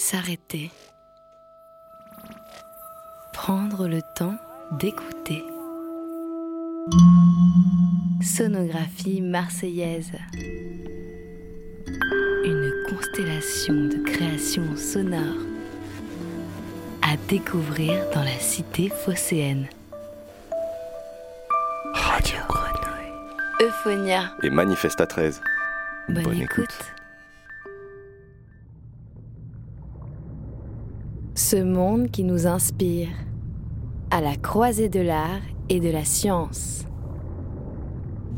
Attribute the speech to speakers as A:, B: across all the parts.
A: S'arrêter. Prendre le temps d'écouter. Sonographie marseillaise. Une constellation de créations sonores à découvrir dans la cité phocéenne.
B: Radio
A: Grenouille. Euphonia.
B: Et Manifesta 13.
A: Bonne, écoute. Ce monde qui nous inspire, à la croisée de l'art et de la science.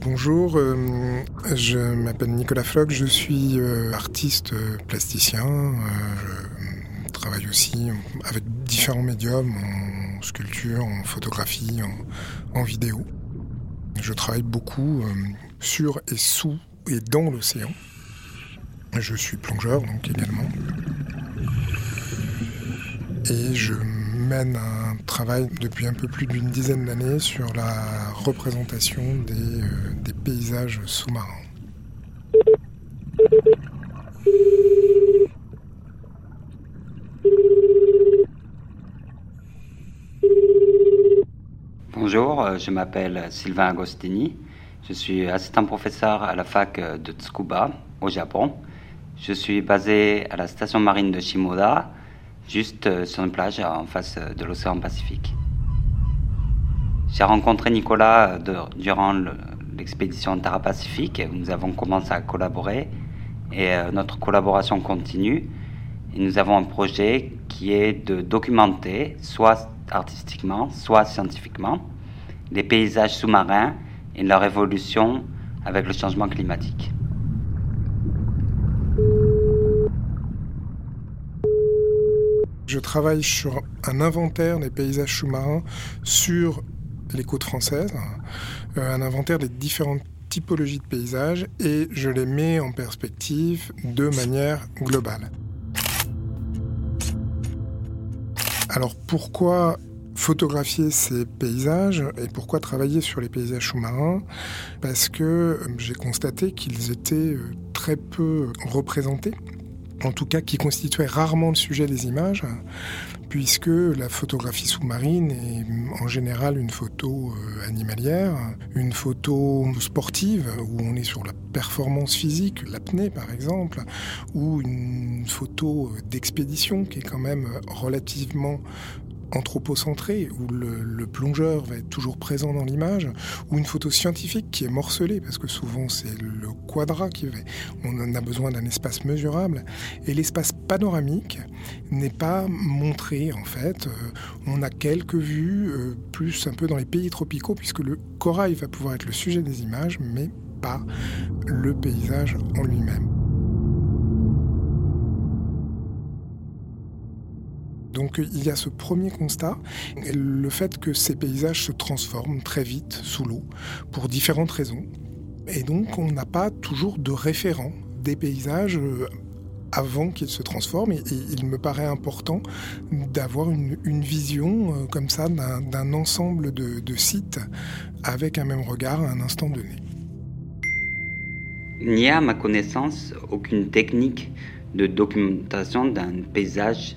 C: Bonjour, euh, je m'appelle Nicolas Floch, je suis euh, artiste euh, plasticien. je travaille aussi avec différents médiums, en sculpture, en photographie, en, en vidéo. Je travaille beaucoup sur et sous et dans l'océan. Je suis plongeur donc également. Et je mène un travail depuis un peu plus d'une dizaine d'années sur la représentation des, euh, paysages sous-marins.
D: Bonjour, euh, je m'appelle Sylvain Agostini. Je suis assistant professeur à la fac de Tsukuba au Japon. Je suis basé à la station marine de Shimoda, juste euh, sur une plage en face euh, de l'océan Pacifique. J'ai rencontré Nicolas euh, durant l'expédition Terra-Pacifique. Nous avons commencé à collaborer et notre collaboration continue. Nous avons un projet qui est de documenter, soit artistiquement, soit scientifiquement, les paysages sous-marins et leur évolution avec le changement climatique.
C: Je travaille sur un inventaire des paysages sous-marins sur les côtes françaises, euh, un inventaire des différentes typologies de paysages et je les mets en perspective de manière globale. Alors pourquoi photographier ces paysages et pourquoi travailler sur les paysages sous-marins? Parce que euh, j'ai constaté qu'ils étaient euh, très peu représentés en tout cas qui constituait rarement le sujet des images, puisque la photographie sous-marine est en général une photo euh, animalière, une photo sportive, où on est sur la performance physique, l'apnée par exemple, ou une photo d'expédition qui est quand même relativement anthropocentré, où le, plongeur va être toujours présent dans l'image, ou une photo scientifique qui est morcelée, parce que souvent c'est le quadrat qui va. On en a besoin d'un espace mesurable. Et l'espace panoramique n'est pas montré, en fait. Euh, on a quelques vues, euh, plus un peu dans les pays tropicaux, puisque le corail va pouvoir être le sujet des images, mais pas le paysage en lui-même. Donc il y a ce premier constat, le fait que ces paysages se transforment très vite sous l'eau pour différentes raisons. Et donc on n'a pas toujours de référent des paysages euh, avant qu'ils se transforment. Et, il me paraît important d'avoir une, vision euh, comme ça d'un ensemble de, de sites avec un même regard à un instant donné.
D: Il n'y a, à ma connaissance, aucune technique de documentation d'un paysage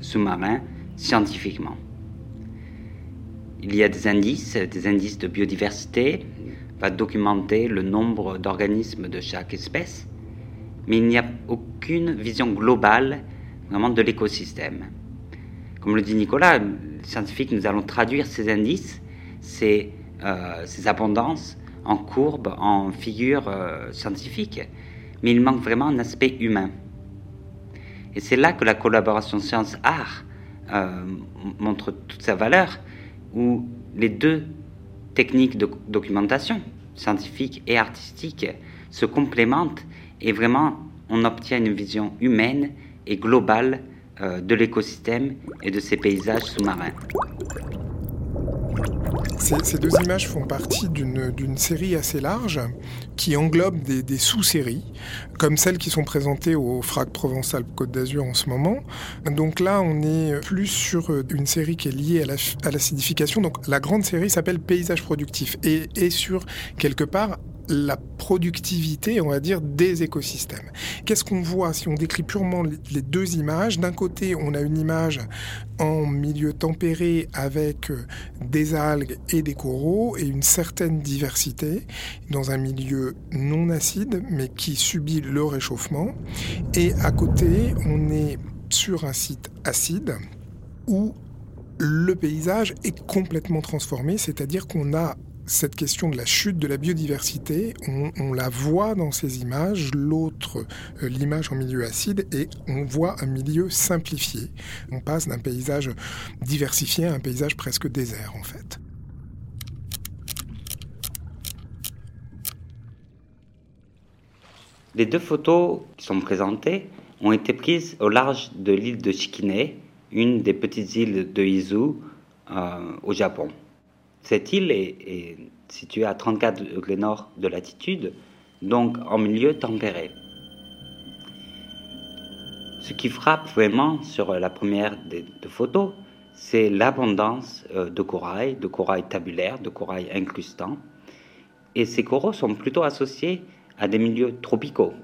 D: sous-marin scientifiquement. Il y a des indices, des indices de biodiversité, va documenter le nombre d'organismes de chaque espèce, mais il n'y a aucune vision globale vraiment de l'écosystème. Comme le dit Nicolas, scientifique, nous allons traduire ces indices, ces, euh, ces abondances en courbes, en figures euh, scientifiques, mais il manque vraiment un aspect humain. Et c'est là que la collaboration science-art euh, montre toute sa valeur, où les deux techniques de documentation, scientifique et artistique, se complémentent et vraiment on obtient une vision humaine et globale euh, de l'écosystème et de ses paysages sous-marins.
C: Ces, deux images font partie d'une série assez large qui englobe des, sous-séries, comme celles qui sont présentées au FRAC Provençal Côte d'Azur en ce moment. Donc là, on est plus sur euh, une série qui est liée à l'acidification. Donc la grande série s'appelle Paysage productif et est sur quelque part la productivité, on va dire, des écosystèmes. Qu'est-ce qu'on voit si on décrit purement les deux images? D'un côté, on a une image en milieu tempéré avec euh, des algues et des coraux et une certaine diversité dans un milieu non acide mais qui subit le réchauffement. Et à côté, on est sur un site acide où le paysage est complètement transformé, c'est-à-dire qu'on a cette question de la chute de la biodiversité, on, la voit dans ces images, l'autre, euh, l'image en milieu acide, et on voit un milieu simplifié. On passe d'un paysage diversifié à un paysage presque désert en fait.
D: Les deux photos qui sont présentées ont été prises au large de l'île de Shikine, une des petites îles de Izu euh, au Japon. Cette île est, située à 34 degrés nord de latitude, donc en milieu tempéré. Ce qui frappe vraiment sur la première des photos, c'est l'abondance euh, de corail, de corail tabulaire, de corail incrustant. Et ces coraux sont plutôt associés à des milieux tropicaux.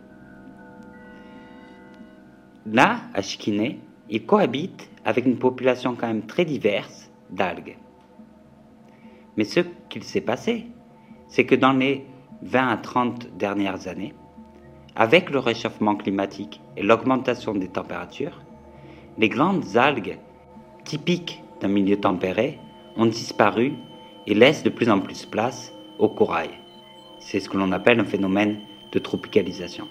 D: Là, à Chikine, ils cohabitent avec une population quand même très diverse d'algues. Mais ce qu'il s'est passé, c'est que dans les 20 à 30 dernières années, avec le réchauffement climatique et l'augmentation des températures, les grandes algues typiques d'un milieu tempéré ont disparu et laissent de plus en plus place au corail. C'est ce que l'on appelle un phénomène de tropicalisation.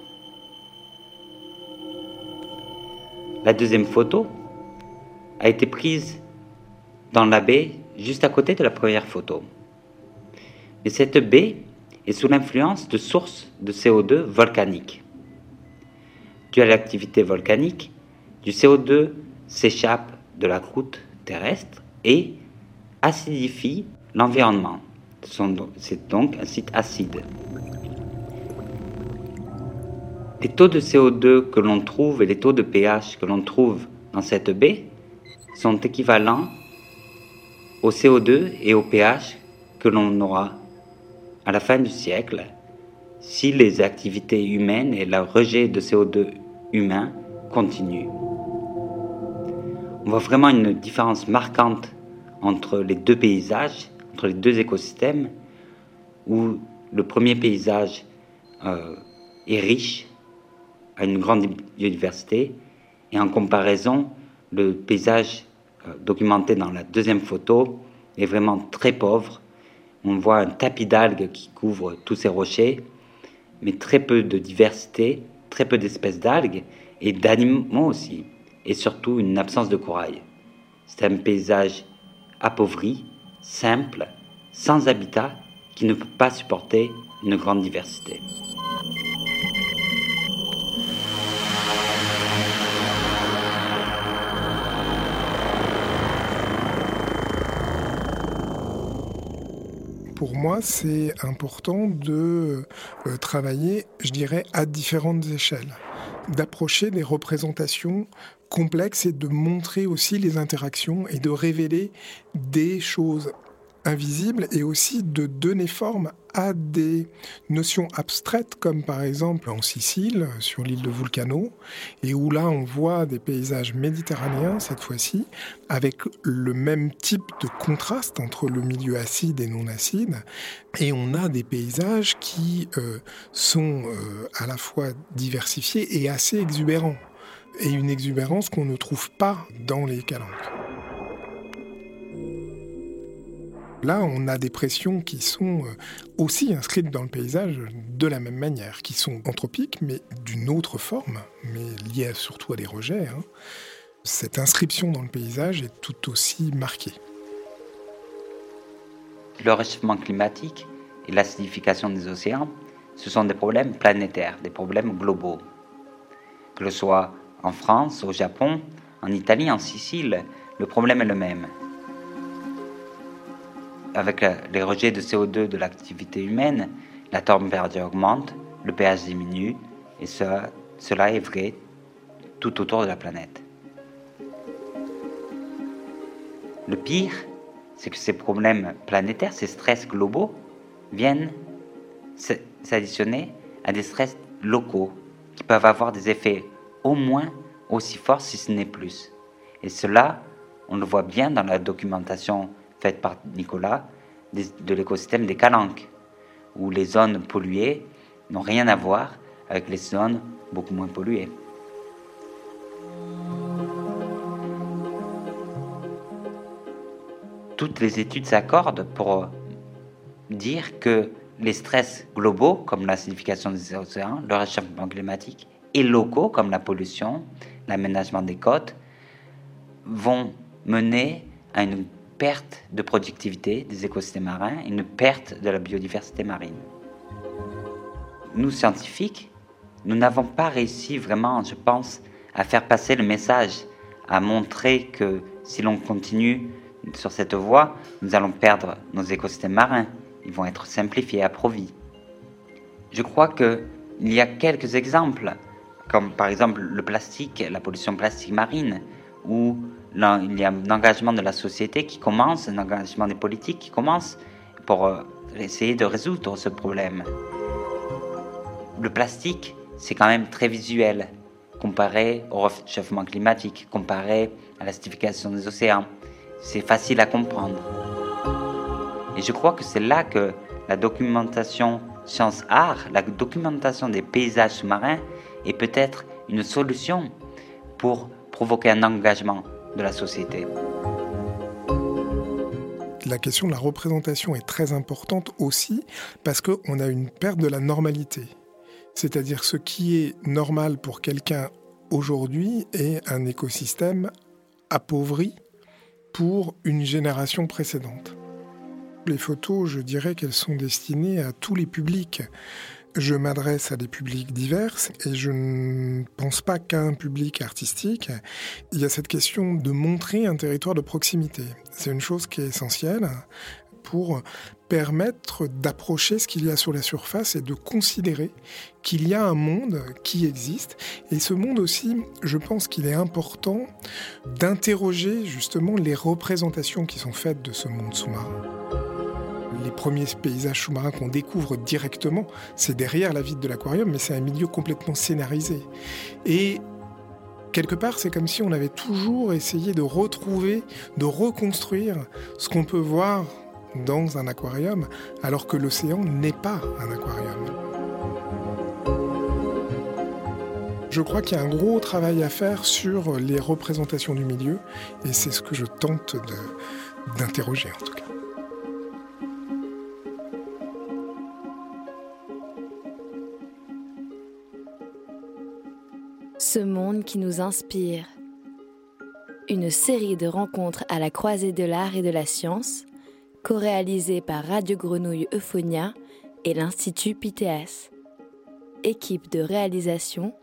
D: La deuxième photo a été prise dans la baie juste à côté de la première photo. Et cette baie est sous l'influence de sources de CO2 volcaniques. Dû à l'activité volcanique, du CO2 s'échappe de la croûte terrestre et acidifie l'environnement. C'est donc un site acide. Les taux de CO2 que l'on trouve et les taux de pH que l'on trouve dans cette baie sont équivalents au CO2 et au pH que l'on aura à la fin du siècle si les activités humaines et le rejet de CO2 humain continuent. On voit vraiment une différence marquante entre les deux paysages, entre les deux écosystèmes, où le premier paysage euh, est riche, a une grande biodiversité, et en comparaison, le paysage documenté dans la deuxième photo est vraiment très pauvre. On voit un tapis d'algues qui couvre tous ces rochers, mais très peu de diversité, très peu d'espèces d'algues et d'animaux aussi, et surtout une absence de corail. C'est un paysage appauvri, simple, sans habitat, qui ne peut pas supporter une grande diversité.
C: Pour moi, c'est important de euh, travailler, je dirais, à différentes échelles, d'approcher des représentations complexes et de montrer aussi les interactions et de révéler des choses invisible et aussi de donner forme à des notions abstraites comme par exemple en Sicile sur l'île de Vulcano et où là on voit des paysages méditerranéens cette fois-ci avec le même type de contraste entre le milieu acide et non acide et on a des paysages qui euh, sont euh, à la fois diversifiés et assez exubérants et une exubérance qu'on ne trouve pas dans les calanques. Là, on a des pressions qui sont euh, aussi inscrites dans le paysage de la même manière, qui sont anthropiques, mais d'une autre forme, mais liées surtout à des rejets. Hein. Cette inscription dans le paysage est tout aussi marquée.
D: Le réchauffement climatique et l'acidification des océans, ce sont des problèmes planétaires, des problèmes globaux. Que ce soit en France, au Japon, en Italie, en Sicile, le problème est le même avec les rejets de CO2 de l'activité humaine, la température augmente, le pH diminue, et cela est vrai tout autour de la planète. Le pire, c'est que ces problèmes planétaires, ces stress globaux, viennent s'additionner à des stress locaux qui peuvent avoir des effets au moins aussi forts si ce n'est plus. Et cela, on le voit bien dans la documentation faite par Nicolas de l'écosystème des calanques, où les zones polluées n'ont rien à voir avec les zones beaucoup moins polluées. Toutes les études s'accordent pour dire que les stress globaux, comme l'acidification des océans, le réchauffement climatique, et locaux, comme la pollution, l'aménagement des côtes, vont mener à une perte de productivité des écosystèmes marins, une perte de la biodiversité marine. Nous, scientifiques, nous n'avons pas réussi vraiment, je pense, à faire passer le message, à montrer que si l'on continue sur cette voie, nous allons perdre nos écosystèmes marins. Ils vont être simplifiés à profit. Je crois qu'il y a quelques exemples, comme par exemple le plastique, la pollution plastique marine, où il y a un engagement de la société qui commence, un engagement des politiques qui commence pour euh, essayer de résoudre ce problème. Le plastique, c'est quand même très visuel comparé au réchauffement climatique, comparé à l'acidification des océans. C'est facile à comprendre. Et je crois que c'est là que la documentation science-art, la documentation des paysages sous-marins est peut-être une solution pour provoquer un engagement la.
C: La question de la représentation est très importante aussi parce qu'on a une perte de la normalité. C'est-à-dire ce qui est normal pour quelqu'un aujourd'hui est un écosystème appauvri pour une génération précédente. Les photos, je dirais qu'elles sont destinées à tous les publics. Je m'adresse à des publics divers et je ne pense pas qu'à un public artistique. Il y a cette question de montrer un territoire de proximité. C'est une chose qui est essentielle pour permettre d'approcher ce qu'il y a sur la surface et de considérer qu'il y a un monde qui existe. Et ce monde aussi, je pense qu'il est important d'interroger justement les représentations qui sont faites de ce monde sous-marin les premiers paysages sous-marins qu'on découvre directement, c'est derrière la vitre de l'aquarium, mais c'est un milieu complètement scénarisé. Et quelque part, c'est comme si on avait toujours essayé de retrouver, de reconstruire ce qu'on peut voir dans un aquarium, alors que l'océan n'est pas un aquarium. Je crois qu'il y a un gros travail à faire sur les représentations du milieu, et c'est ce que je tente d'interroger en tout cas.
A: Qui nous inspire. Une série de rencontres à la croisée de l'art et de la science, co-réalisée par Radio Grenouille Euphonia et l'Institut PTS. Équipe de réalisation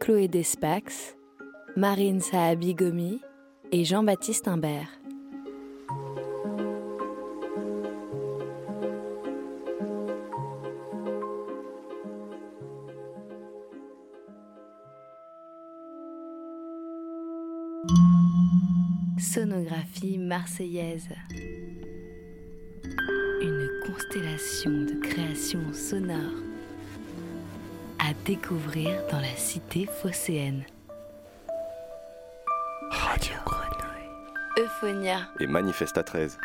A: Chloé Despax, Marine Saabi-Gomi et Jean-Baptiste Imbert. Sonographie marseillaise. Une constellation de créations sonores à découvrir dans la cité phocéenne.
B: Radio
A: Grenouille. Euphonia.
B: Et Manifesta 13.